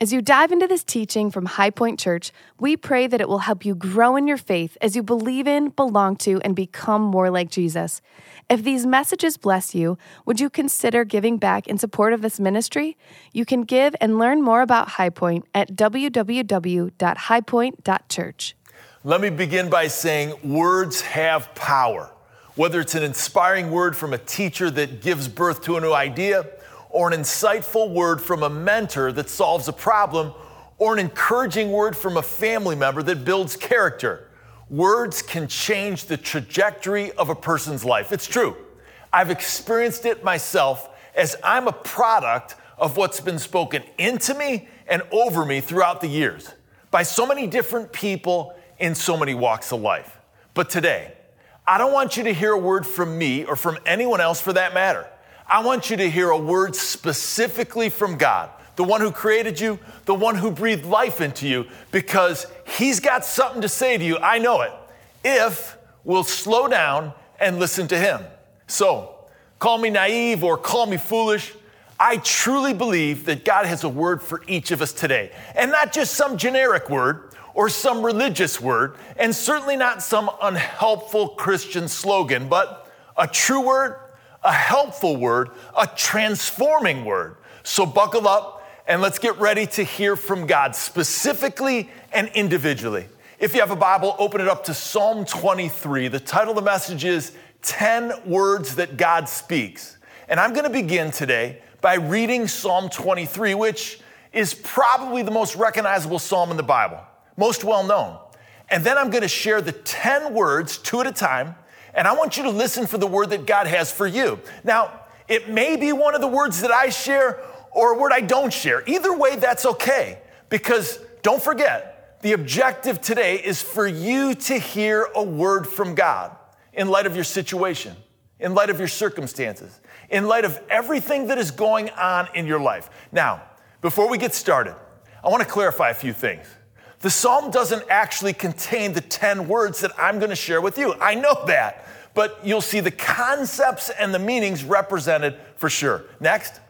As you dive into this teaching from High Point Church, we pray that it will help you grow in your faith as you believe in, belong to, and become more like Jesus. If these messages bless you, would you consider giving back in support of this ministry? You can give and learn more about High Point at www.highpoint.church. Let me begin by saying words have power. Whether it's an inspiring word from a teacher that gives birth to a new idea, or an insightful word from a mentor that solves a problem, or an encouraging word from a family member that builds character. Words can change the trajectory of a person's life. It's true. I've experienced it myself as I'm a product of what's been spoken into me and over me throughout the years by so many different people in so many walks of life. But today, I don't want you to hear a word from me or from anyone else for that matter. I want you to hear a word specifically from God, the one who created you, the one who breathed life into you, because He's got something to say to you. I know it. If we'll slow down and listen to Him. So, call me naive or call me foolish. I truly believe that God has a word for each of us today, and not just some generic word or some religious word, and certainly not some unhelpful Christian slogan, but a true word a helpful word, a transforming word. So buckle up and let's get ready to hear from God specifically and individually. If you have a Bible, open it up to Psalm 23. The title of the message is 10 Words That God Speaks. And I'm going to begin today by reading Psalm 23, which is probably the most recognizable psalm in the Bible, most well known. And then I'm going to share the 10 words, two at a time, and I want you to listen for the word that God has for you. Now, it may be one of the words that I share or a word I don't share. Either way, that's okay. Because don't forget, the objective today is for you to hear a word from God in light of your situation, in light of your circumstances, in light of everything that is going on in your life. Now, before we get started, I want to clarify a few things. The psalm doesn't actually contain the 10 words that I'm going to share with you. I know that, but you'll see the concepts and the meanings represented for sure. Next,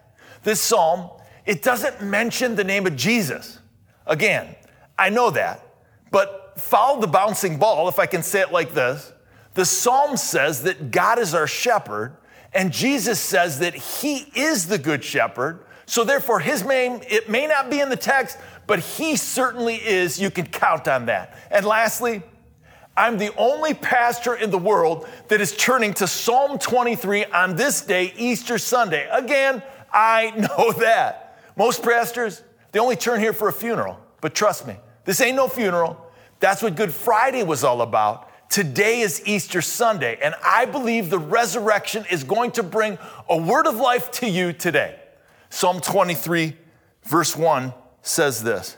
this psalm, it doesn't mention the name of Jesus. Again, I know that, but follow the bouncing ball, if I can say it like this. The psalm says that God is our shepherd, and Jesus says that he is the good shepherd. So therefore, his name, it may not be in the text, but he certainly is. You can count on that. And lastly, I'm the only pastor in the world that is turning to Psalm 23 on this day, Easter Sunday. Again, I know that. Most pastors, they only turn here for a funeral. But trust me, this ain't no funeral. That's what Good Friday was all about. Today is Easter Sunday, and I believe the resurrection is going to bring a word of life to you today. Psalm 23, verse 1 says this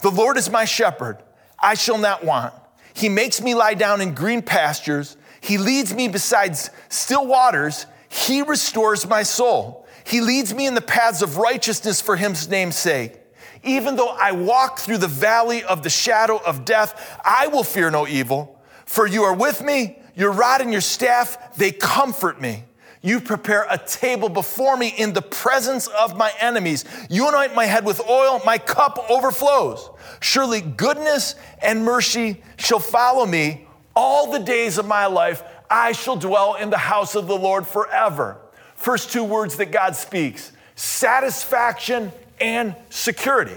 The Lord is my shepherd, I shall not want. He makes me lie down in green pastures. He leads me beside still waters. He restores my soul. He leads me in the paths of righteousness for his name's sake. Even though I walk through the valley of the shadow of death, I will fear no evil, for you are with me. Your rod and your staff, they comfort me. You prepare a table before me in the presence of my enemies. You anoint my head with oil, my cup overflows. Surely goodness and mercy shall follow me all the days of my life. I shall dwell in the house of the Lord forever. First two words that God speaks satisfaction and security.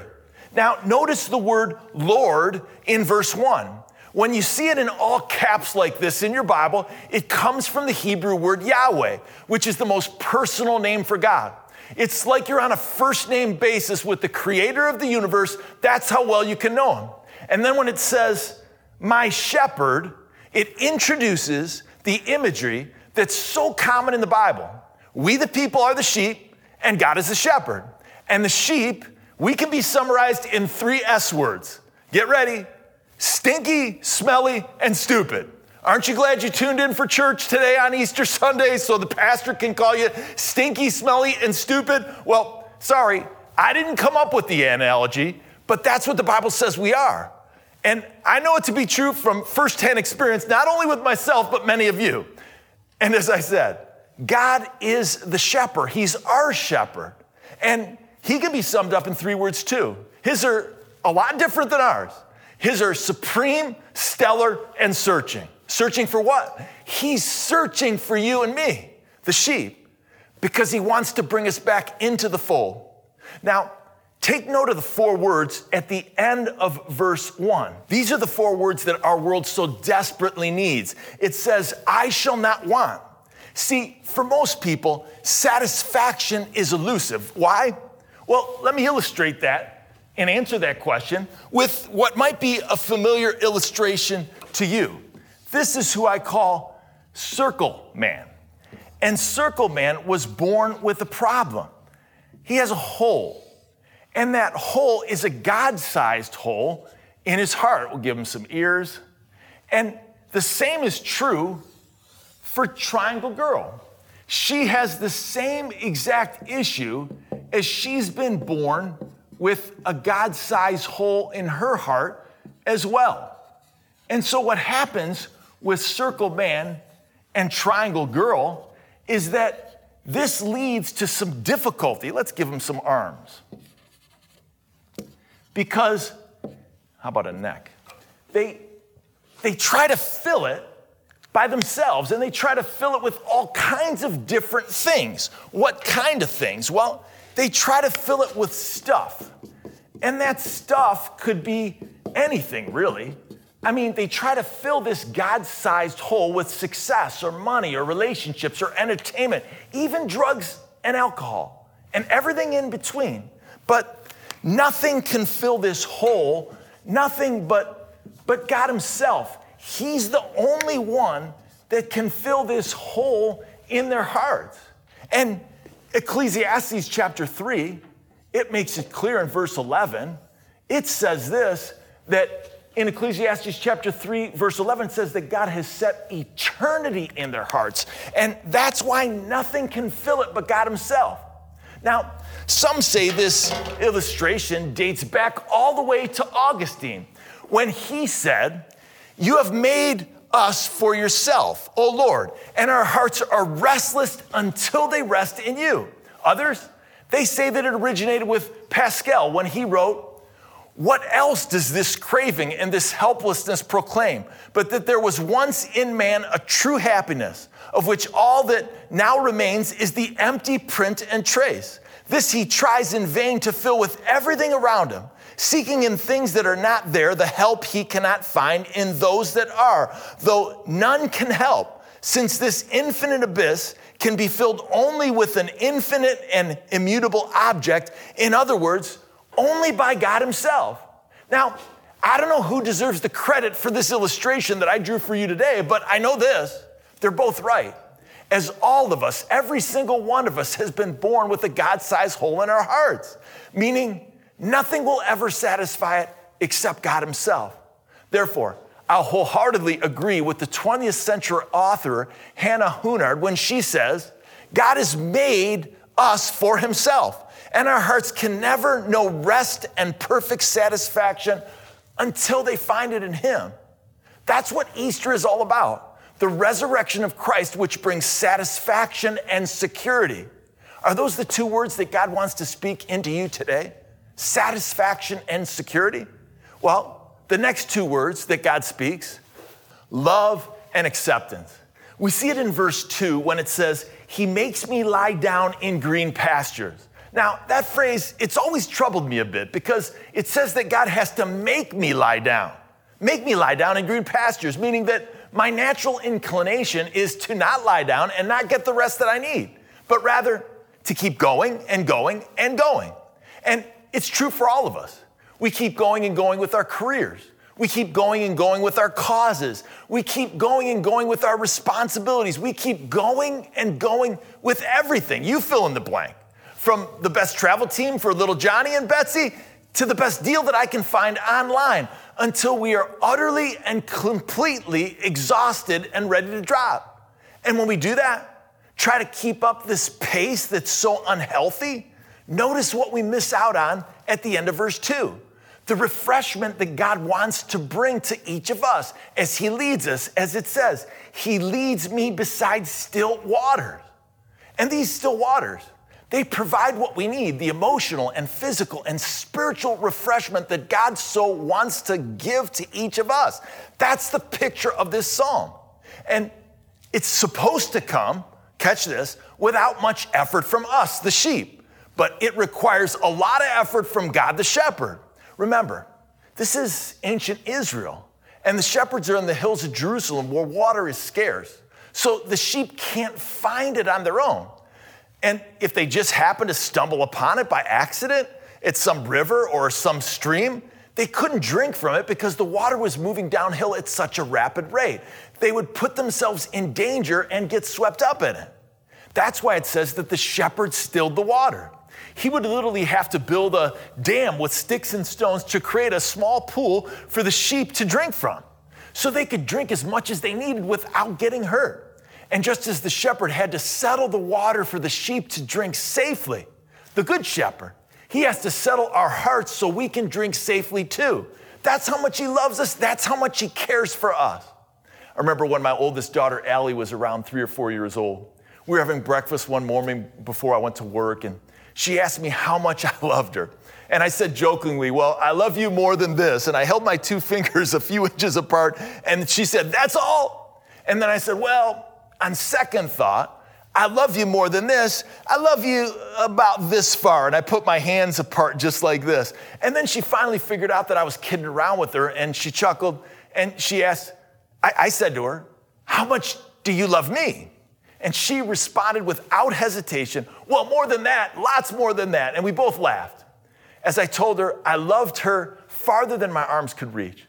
Now, notice the word Lord in verse 1. When you see it in all caps like this in your Bible, it comes from the Hebrew word Yahweh, which is the most personal name for God. It's like you're on a first name basis with the creator of the universe. That's how well you can know him. And then when it says, my shepherd, it introduces the imagery that's so common in the Bible. We, the people, are the sheep, and God is the shepherd. And the sheep, we can be summarized in three S words. Get ready stinky, smelly, and stupid. Aren't you glad you tuned in for church today on Easter Sunday so the pastor can call you stinky, smelly, and stupid? Well, sorry, I didn't come up with the analogy, but that's what the Bible says we are. And I know it to be true from firsthand experience, not only with myself, but many of you. And as I said, God is the shepherd, He's our shepherd. And He can be summed up in three words too His are a lot different than ours. His are supreme, stellar, and searching. Searching for what? He's searching for you and me, the sheep, because he wants to bring us back into the fold. Now, take note of the four words at the end of verse one. These are the four words that our world so desperately needs. It says, I shall not want. See, for most people, satisfaction is elusive. Why? Well, let me illustrate that and answer that question with what might be a familiar illustration to you. This is who I call Circle Man. And Circle Man was born with a problem. He has a hole, and that hole is a God sized hole in his heart. We'll give him some ears. And the same is true for Triangle Girl. She has the same exact issue as she's been born with a God sized hole in her heart as well. And so, what happens with Circle Man and Triangle Girl is that this leads to some difficulty. Let's give them some arms. Because, how about a neck? They, they try to fill it by themselves and they try to fill it with all kinds of different things. What kind of things? Well, they try to fill it with stuff. And that stuff could be anything, really. I mean, they try to fill this God sized hole with success or money or relationships or entertainment, even drugs and alcohol, and everything in between. But nothing can fill this hole, nothing but, but God Himself. He's the only one that can fill this hole in their hearts. And Ecclesiastes chapter 3, it makes it clear in verse 11. It says this that in Ecclesiastes chapter 3, verse 11 says that God has set eternity in their hearts. And that's why nothing can fill it but God Himself. Now, some say this illustration dates back all the way to Augustine when he said, you have made us for yourself, O Lord, and our hearts are restless until they rest in you. Others, they say that it originated with Pascal when he wrote, What else does this craving and this helplessness proclaim? But that there was once in man a true happiness, of which all that now remains is the empty print and trace. This he tries in vain to fill with everything around him seeking in things that are not there the help he cannot find in those that are, though none can help, since this infinite abyss can be filled only with an infinite and immutable object. In other words, only by God Himself. Now, I don't know who deserves the credit for this illustration that I drew for you today, but I know this they're both right. As all of us, every single one of us has been born with a God sized hole in our hearts, meaning Nothing will ever satisfy it except God Himself. Therefore, I'll wholeheartedly agree with the 20th century author Hannah Hurnard when she says, God has made us for Himself, and our hearts can never know rest and perfect satisfaction until they find it in Him. That's what Easter is all about the resurrection of Christ, which brings satisfaction and security. Are those the two words that God wants to speak into you today? Satisfaction and security? Well, the next two words that God speaks love and acceptance. We see it in verse 2 when it says, He makes me lie down in green pastures. Now, that phrase, it's always troubled me a bit because it says that God has to make me lie down. Make me lie down in green pastures, meaning that my natural inclination is to not lie down and not get the rest that I need, but rather to keep going and going and going. And it's true for all of us. We keep going and going with our careers. We keep going and going with our causes. We keep going and going with our responsibilities. We keep going and going with everything. You fill in the blank. From the best travel team for little Johnny and Betsy to the best deal that I can find online until we are utterly and completely exhausted and ready to drop. And when we do that, try to keep up this pace that's so unhealthy, Notice what we miss out on at the end of verse 2 the refreshment that God wants to bring to each of us as He leads us, as it says, He leads me beside still waters. And these still waters, They provide what we need the emotional and physical and spiritual refreshment that God so wants to give to each of us. That's the picture of this psalm. And it's supposed to come, catch this, without much effort from us, the sheep. But it requires a lot of effort from God the shepherd. Remember, this is ancient Israel, and the shepherds are in the hills of Jerusalem where water is scarce. So the sheep can't find it on their own. And if they just happen to stumble upon it by accident at some river or some stream, they couldn't drink from it because the water was moving downhill at such a rapid rate. They would put themselves in danger and get swept up in it. That's why it says that the shepherd stilled the water. He would literally have to build a dam with sticks and stones to create a small pool for the sheep to drink from so they could drink as much as they needed without getting hurt. And just as the shepherd had to settle the water for the sheep to drink safely, the good shepherd, he has to settle our hearts so we can drink safely too. That's how much he loves us. That's how much he cares for us. I remember when my oldest daughter, Allie, was around three or four years old. We were having breakfast one morning before I went to work, and she asked me how much I loved her. And I said jokingly, Well, I love you more than this. And I held my two fingers a few inches apart, and she said, That's all. And then I said, Well, on second thought, I love you more than this. I love you about this far. And I put my hands apart just like this. And then she finally figured out that I was kidding around with her and she chuckled and she asked, I, I said to her, How much do you love me? And she responded without hesitation, Well, more than that, lots more than that. And we both laughed. As I told her, I loved her farther than my arms could reach.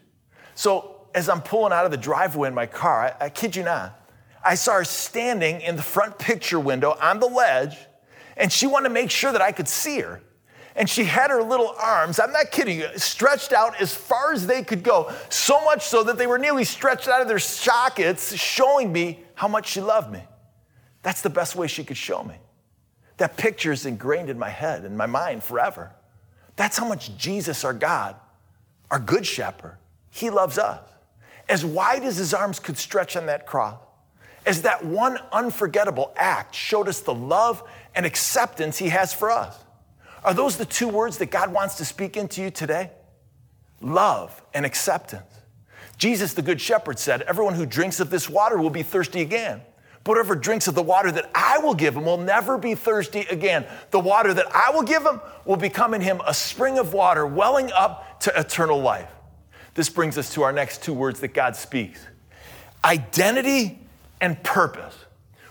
So as I'm pulling out of the driveway in my car, I, I kid you not, I saw her standing in the front picture window on the ledge, and she wanted to make sure that I could see her. And she had her little arms, I'm not kidding you, stretched out as far as they could go, so much so that they were nearly stretched out of their sockets, showing me how much she loved me. That's the best way she could show me. That picture is ingrained in my head and my mind forever. That's how much Jesus, our God, our good shepherd, he loves us. As wide as his arms could stretch on that cross, as that one unforgettable act showed us the love and acceptance He has for us. Are those the two words that God wants to speak into you today? Love and acceptance. Jesus, the Good Shepherd, said, Everyone who drinks of this water will be thirsty again. Whoever drinks of the water that I will give him will never be thirsty again. The water that I will give him will become in him a spring of water welling up to eternal life. This brings us to our next two words that God speaks identity and purpose.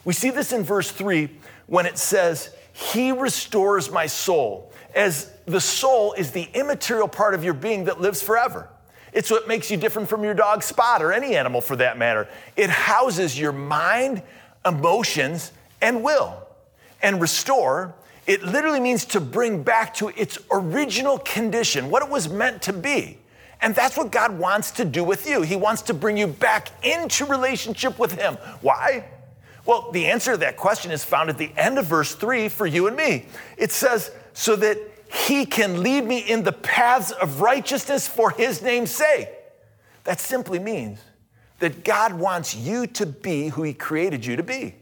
We see this in verse 3 when it says, He restores my soul, as the soul is the immaterial part of your being that lives forever. It's what makes you different from your dog Spot or any animal for that matter. It houses your mind, emotions, and will. And restore, it literally means to bring back to its original condition, what it was meant to be. And that's what God wants to do with you. He wants to bring you back into relationship with Him. Why? Well, the answer to that question is found at the end of verse 3 for you and me. It says, so that He can lead me in the paths of righteousness for His name's sake. That simply means that God wants you to be who He created you to be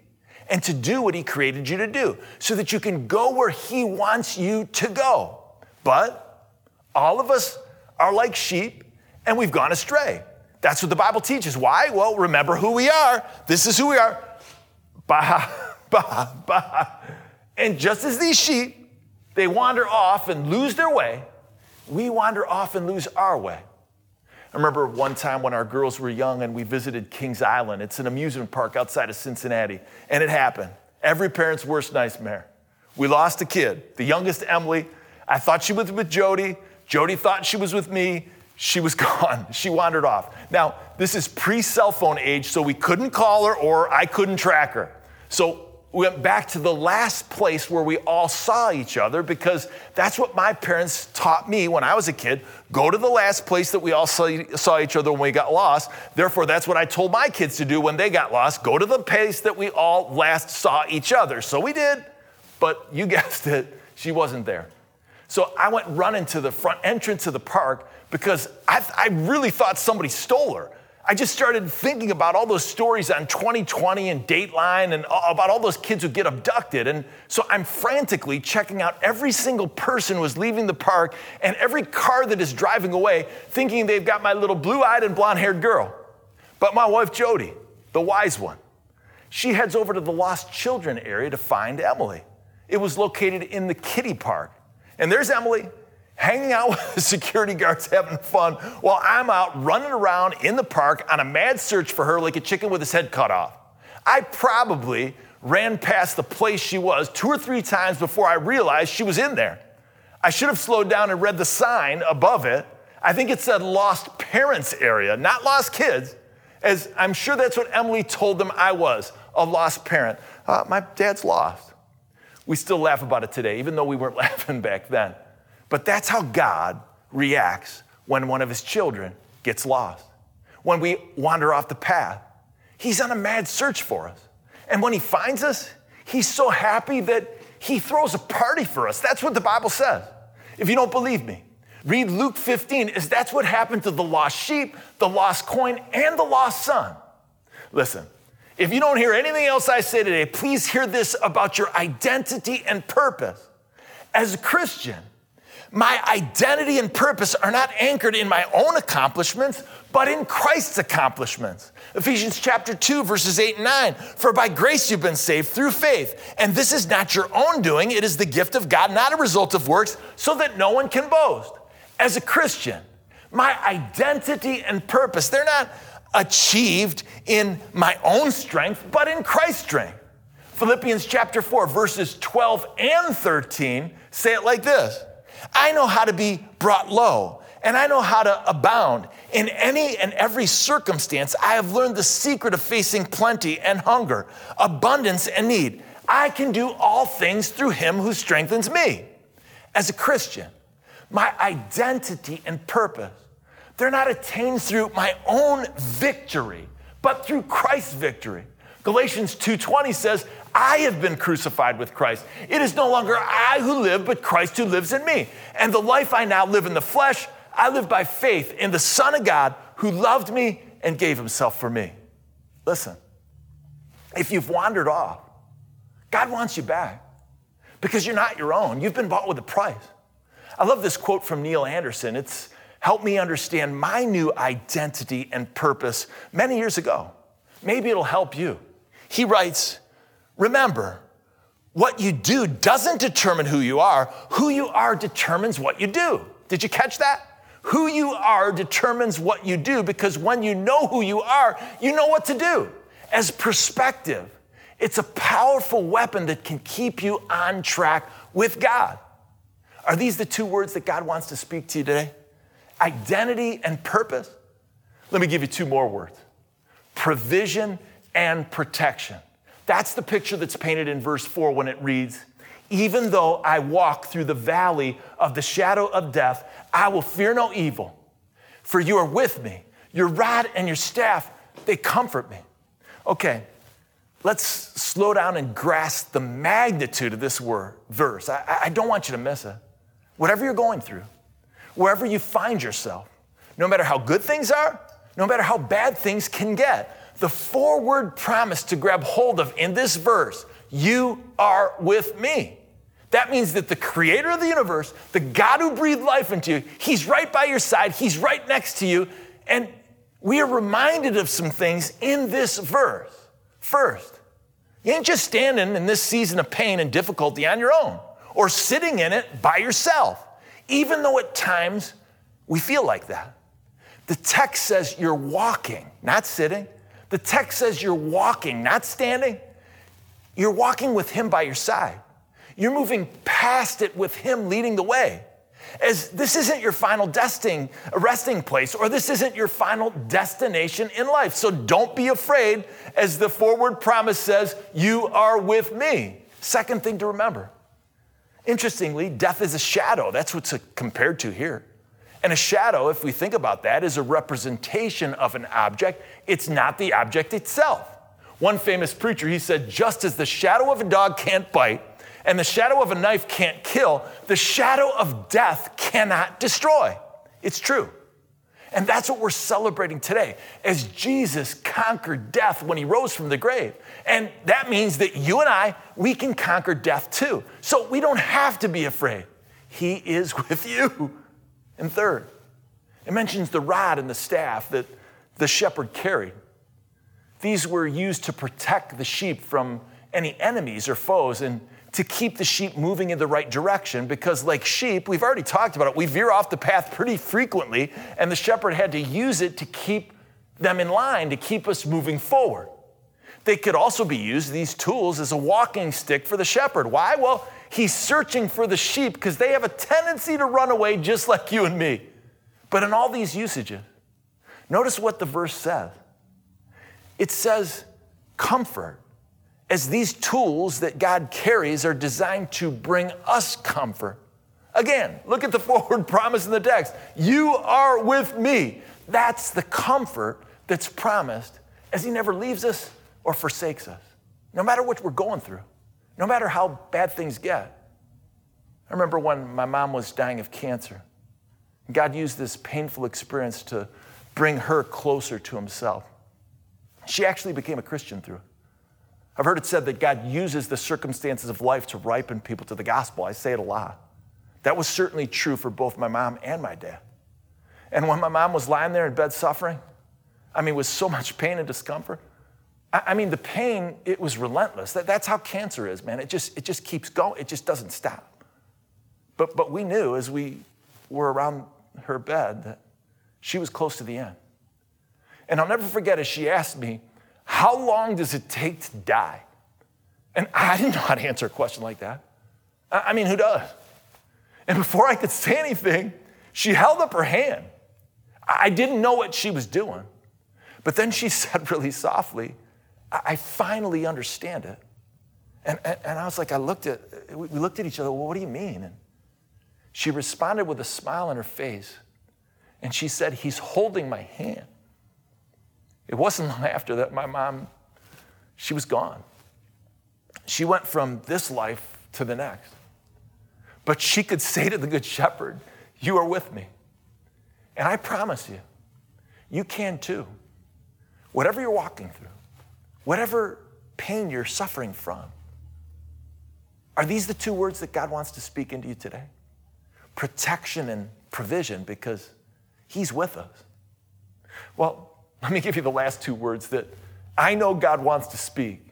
and to do what He created you to do so that you can go where He wants you to go. But all of us are like sheep and we've gone astray. That's what the Bible teaches. Why? Well, remember who we are. This is who we are. Bah, bah, bah. And just as these sheep, they wander off and lose their way, we wander off and lose our way. I remember one time when our girls were young and we visited Kings Island. It's an amusement park outside of Cincinnati. And it happened. Every parent's worst nightmare. We lost a kid, the youngest Emily. I thought she was with Jody. Jody thought she was with me. She was gone. She wandered off. Now, this is pre cell phone age, so we couldn't call her or I couldn't track her. So went back to the last place where we all saw each other because that's what my parents taught me when I was a kid. Go to the last place that we all saw, each other when we got lost. Therefore, that's what I told my kids to do when they got lost. Go to the place that we all last saw each other. So we did, but you guessed it, she wasn't there. So I went running to the front entrance of the park because I, I really thought somebody stole her. I just started thinking about all those stories on 20/20 and Dateline and about all those kids who get abducted. And so I'm frantically checking out every single person who is leaving the park and every car that is driving away, thinking they've got my little blue eyed and blonde haired girl. But my wife, Jody, the wise one, she heads over to the lost children area to find Emily. It was located in the kiddie park. And there's Emily hanging out with the security guards having fun while I'm out running around in the park on a mad search for her like a chicken with his head cut off. I probably ran past the place she was two or three times before I realized she was in there. I should have slowed down and read the sign above it. I think it said lost parents area, not lost kids, as I'm sure that's what Emily told them I was a lost parent. Uh, my dad's lost. We still laugh about it today, even though we weren't laughing back then. But that's how God reacts when one of his children gets lost. When we wander off the path, he's on a mad search for us. And when he finds us, he's so happy that he throws a party for us. That's what the Bible says. If you don't believe me, read Luke 15, is that's what happened to the lost sheep, the lost coin, and the lost son. Listen, if you don't hear anything else I say today, please hear this about your identity and purpose. As a Christian, my identity and purpose are not anchored in my own accomplishments, but in Christ's accomplishments. Ephesians chapter 2, verses 8 and 9. For by grace you've been saved through faith. And this is not your own doing, it is the gift of God, not a result of works, so that no one can boast. As a Christian, my identity and purpose, they're not achieved in my own strength, but in Christ's strength. Philippians chapter 4, verses 12 and 13 say it like this I know how to be brought low, and I know how to abound. In any and every circumstance, I have learned the secret of facing plenty and hunger, abundance and need. I can do all things through him who strengthens me. As a Christian, my identity and purpose, they're not attained through my own victory, but through Christ's victory. Galatians 2:20 says, I have been crucified with Christ. It is no longer I who live, but Christ who lives in me. And the life I now live in the flesh, I live by faith in the Son of God who loved me and gave himself for me. Listen, if you've wandered off, God wants you back because you're not your own. You've been bought with a price. I love this quote from Neil Anderson. It's helped me understand my new identity and purpose many years ago. Maybe it'll help you. He writes, Remember, what you do doesn't determine who you are. Who you are determines what you do. Did you catch that? Who you are determines what you do because when you know who you are, you know what to do. As perspective, it's a powerful weapon that can keep you on track with God. Are these the two words that God wants to speak to you today? Identity and purpose? Let me give you two more words provision and protection. That's the picture that's painted in verse 4 when it reads, Even though I walk through the valley of the shadow of death, I will fear no evil, for you are with me. Your rod and your staff, they comfort me. Okay, let's slow down and grasp the magnitude of this word, verse. I, I don't want you to miss it. Whatever you're going through, wherever you find yourself, no matter how good things are, no matter how bad things can get, the forward promise to grab hold of in this verse you are with me. That means that the creator of the universe, the God who breathed life into you, he's right by your side, he's right next to you. And we are reminded of some things in this verse. First, you ain't just standing in this season of pain and difficulty on your own or sitting in it by yourself, even though at times we feel like that. The text says you're walking, not sitting. The text says you're walking, not standing. You're walking with Him by your side. You're moving past it with Him leading the way. As this isn't your final desting, resting place, or this isn't your final destination in life. So don't be afraid, as the forward promise says, you are with me. Second thing to remember. Interestingly, death is a shadow. That's what's uh, compared to here. And a shadow, if we think about that, is a representation of an object. It's not the object itself. One famous preacher, he said, just as the shadow of a dog can't bite and the shadow of a knife can't kill, the shadow of death cannot destroy. It's true. And that's what we're celebrating today as Jesus conquered death when he rose from the grave. And that means that you and I, we can conquer death too. So we don't have to be afraid. He is with you. And third, it mentions the rod and the staff that the shepherd carried. These were used to protect the sheep from any enemies or foes and to keep the sheep moving in the right direction because, like sheep, we've already talked about it, we veer off the path pretty frequently, and the shepherd had to use it to keep them in line, to keep us moving forward. They could also be used, these tools, as a walking stick for the shepherd. Why? Well, he's searching for the sheep because they have a tendency to run away just like you and me. But in all these usages, notice what the verse says it says, comfort as these tools that God carries are designed to bring us comfort. Again, look at the forward promise in the text. You are with me. That's the comfort that's promised as He never leaves us or forsakes us, no matter what we're going through, no matter how bad things get. I remember when my mom was dying of cancer. God used this painful experience to bring her closer to Himself. She actually became a Christian through it. I've heard it said that God uses the circumstances of life to ripen people to the gospel. I say it a lot. That was certainly true for both my mom and my dad. And when my mom was lying there in bed suffering, I mean, with so much pain and discomfort, I, I mean, the pain, it was relentless. That, that's how cancer is, man. It just, it just keeps going, it just doesn't stop. But, but we knew as we were around her bed that she was close to the end. And I'll never forget as she asked me, how long does it take to die? And I didn't know how to answer a question like that. I mean, who does? And before I could say anything, she held up her hand. I didn't know what she was doing. But then she said really softly, I finally understand it. And, and, and, I was like, I looked at, we looked at each other, well, what do you mean? And she responded with a smile on her face. And she said, He's holding my hand. It wasn't long after that my mom, she was gone. She went from this life to the next. But she could say to the Good Shepherd, You are with me. And I promise you, you can too. Whatever you're walking through, whatever pain you're suffering from, are these the two words that God wants to speak into you today? Protection and provision because He's with us. Well, let me give you the last two words that I know God wants to speak.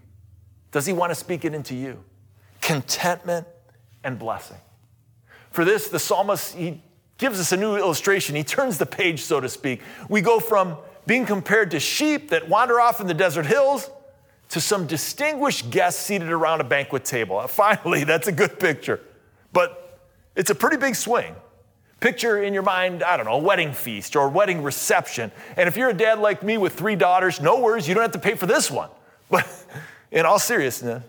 Does He want to speak it into you? Contentment and blessing. For this, the psalmist, he gives us a new illustration. He turns the page, so to speak. We go from being compared to sheep that wander off in the desert hills to some distinguished guests seated around a banquet table. Uh, finally, that's a good picture. But it's a pretty big swing. Picture in your mind, I don't know, a wedding feast or a wedding reception. And if you're a dad like me with three daughters, no worries, you don't have to pay for this one. But in all seriousness,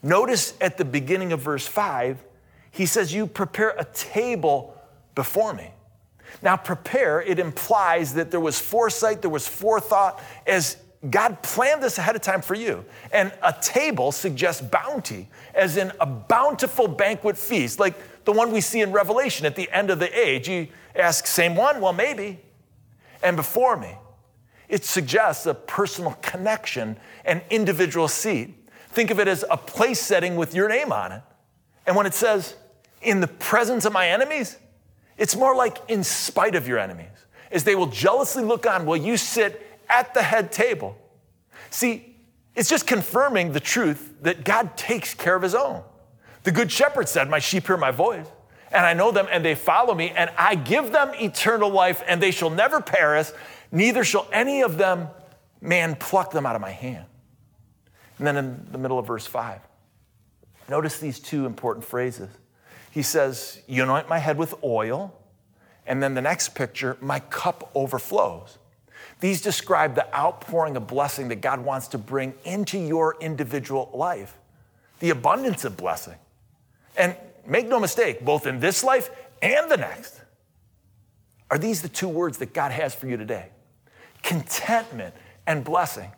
notice at the beginning of verse 5, he says, You prepare a table before me. Now, prepare, it implies that there was foresight, there was forethought, as God planned this ahead of time for you. And a table suggests bounty, as in a bountiful banquet feast. Like the one we see in Revelation at the end of the age. You ask, same one? Well, maybe. And before me, it suggests a personal connection, an individual seat. Think of it as a place setting with your name on it. And when it says, in the presence of my enemies, it's more like in spite of your enemies, as they will jealously look on while you sit at the head table. See, it's just confirming the truth that God takes care of his own. The good shepherd said, My sheep hear my voice, and I know them, and they follow me, and I give them eternal life, and they shall never perish, neither shall any of them man pluck them out of my hand. And then in the middle of verse 5, notice these two important phrases. He says, You anoint my head with oil, and then the next picture, my cup overflows. These describe the outpouring of blessing that God wants to bring into your individual life, the abundance of blessing. And make no mistake, both in this life and the next, are these the two words that God has for you today? Contentment and blessing.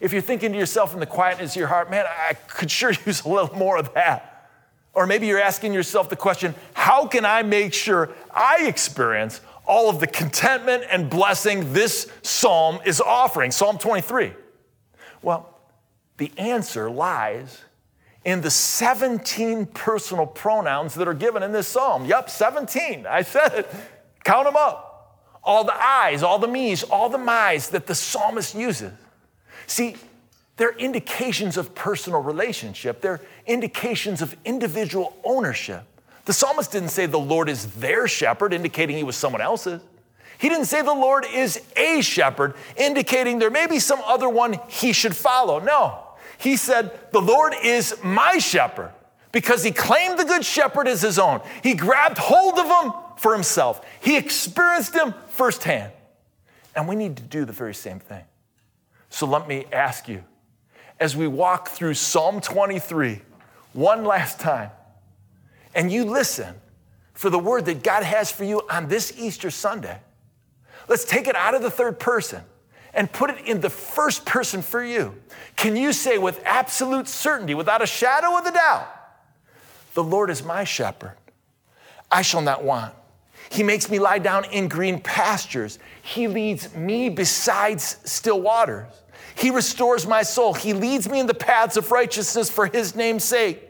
If you're thinking to yourself in the quietness of your heart, man, I could sure use a little more of that. Or maybe you're asking yourself the question, how can I make sure I experience all of the contentment and blessing this psalm is offering, Psalm 23? Well, the answer lies in the 17 personal pronouns that are given in this psalm. Yep, 17. I said it. Count them up. All the I's, all the me's, all the my's that the psalmist uses. See, they're indications of personal relationship, they're indications of individual ownership. The psalmist didn't say the Lord is their shepherd, indicating he was someone else's. He didn't say the Lord is a shepherd, indicating there may be some other one he should follow. No. He said, The Lord is my shepherd because he claimed the good shepherd as his own. He grabbed hold of him for himself, he experienced him firsthand. And we need to do the very same thing. So let me ask you as we walk through Psalm 23 one last time, and you listen for the word that God has for you on this Easter Sunday. Let's take it out of the third person and put it in the first person for you. Can you say with absolute certainty, without a shadow of a doubt, the Lord is my shepherd? I shall not want. He makes me lie down in green pastures. He leads me beside still waters. He restores my soul. He leads me in the paths of righteousness for his name's sake.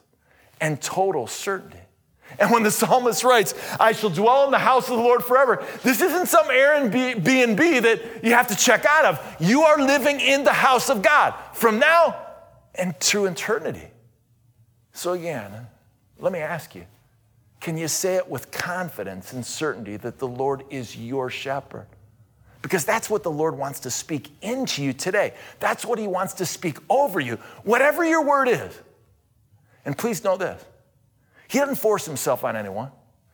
and total certainty? And when the psalmist writes, I shall dwell in the house of the Lord forever, this isn't some Airbnb that you have to check out of. You are living in the house of God from now and to eternity. So, again, let me ask you can you say it with confidence and certainty that the Lord is your shepherd? Because that's what the Lord wants to speak into you today. That's what He wants to speak over you, whatever your word is. And please know this he doesn't force himself on anyone.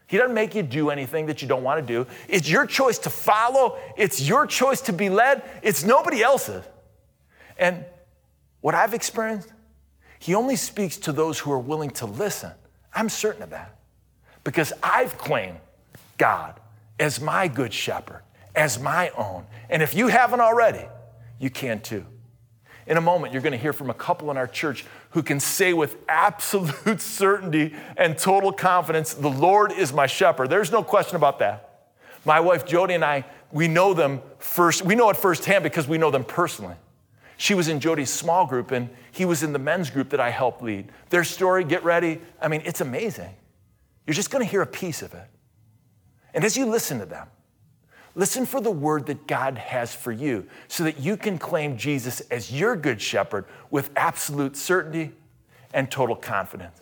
He doesn't make you do anything that you don't want to do. It's your choice to follow, it's your choice to be led, it's nobody else's. And what I've experienced, he only speaks to those who are willing to listen. I'm certain of that because I've claimed God as my good shepherd, as my own. And if you haven't already, you can too. In a moment, you're going to hear from a couple in our church who can say with absolute certainty and total confidence, The Lord is my shepherd. There's no question about that. My wife Jody and I, we know them first, we know it firsthand because we know them personally. She was in Jody's small group and he was in the men's group that I helped lead. Their story, get ready. I mean, it's amazing. You're just going to hear a piece of it. And as you listen to them, Listen for the word that God has for you so that you can claim Jesus as your good shepherd with absolute certainty and total confidence.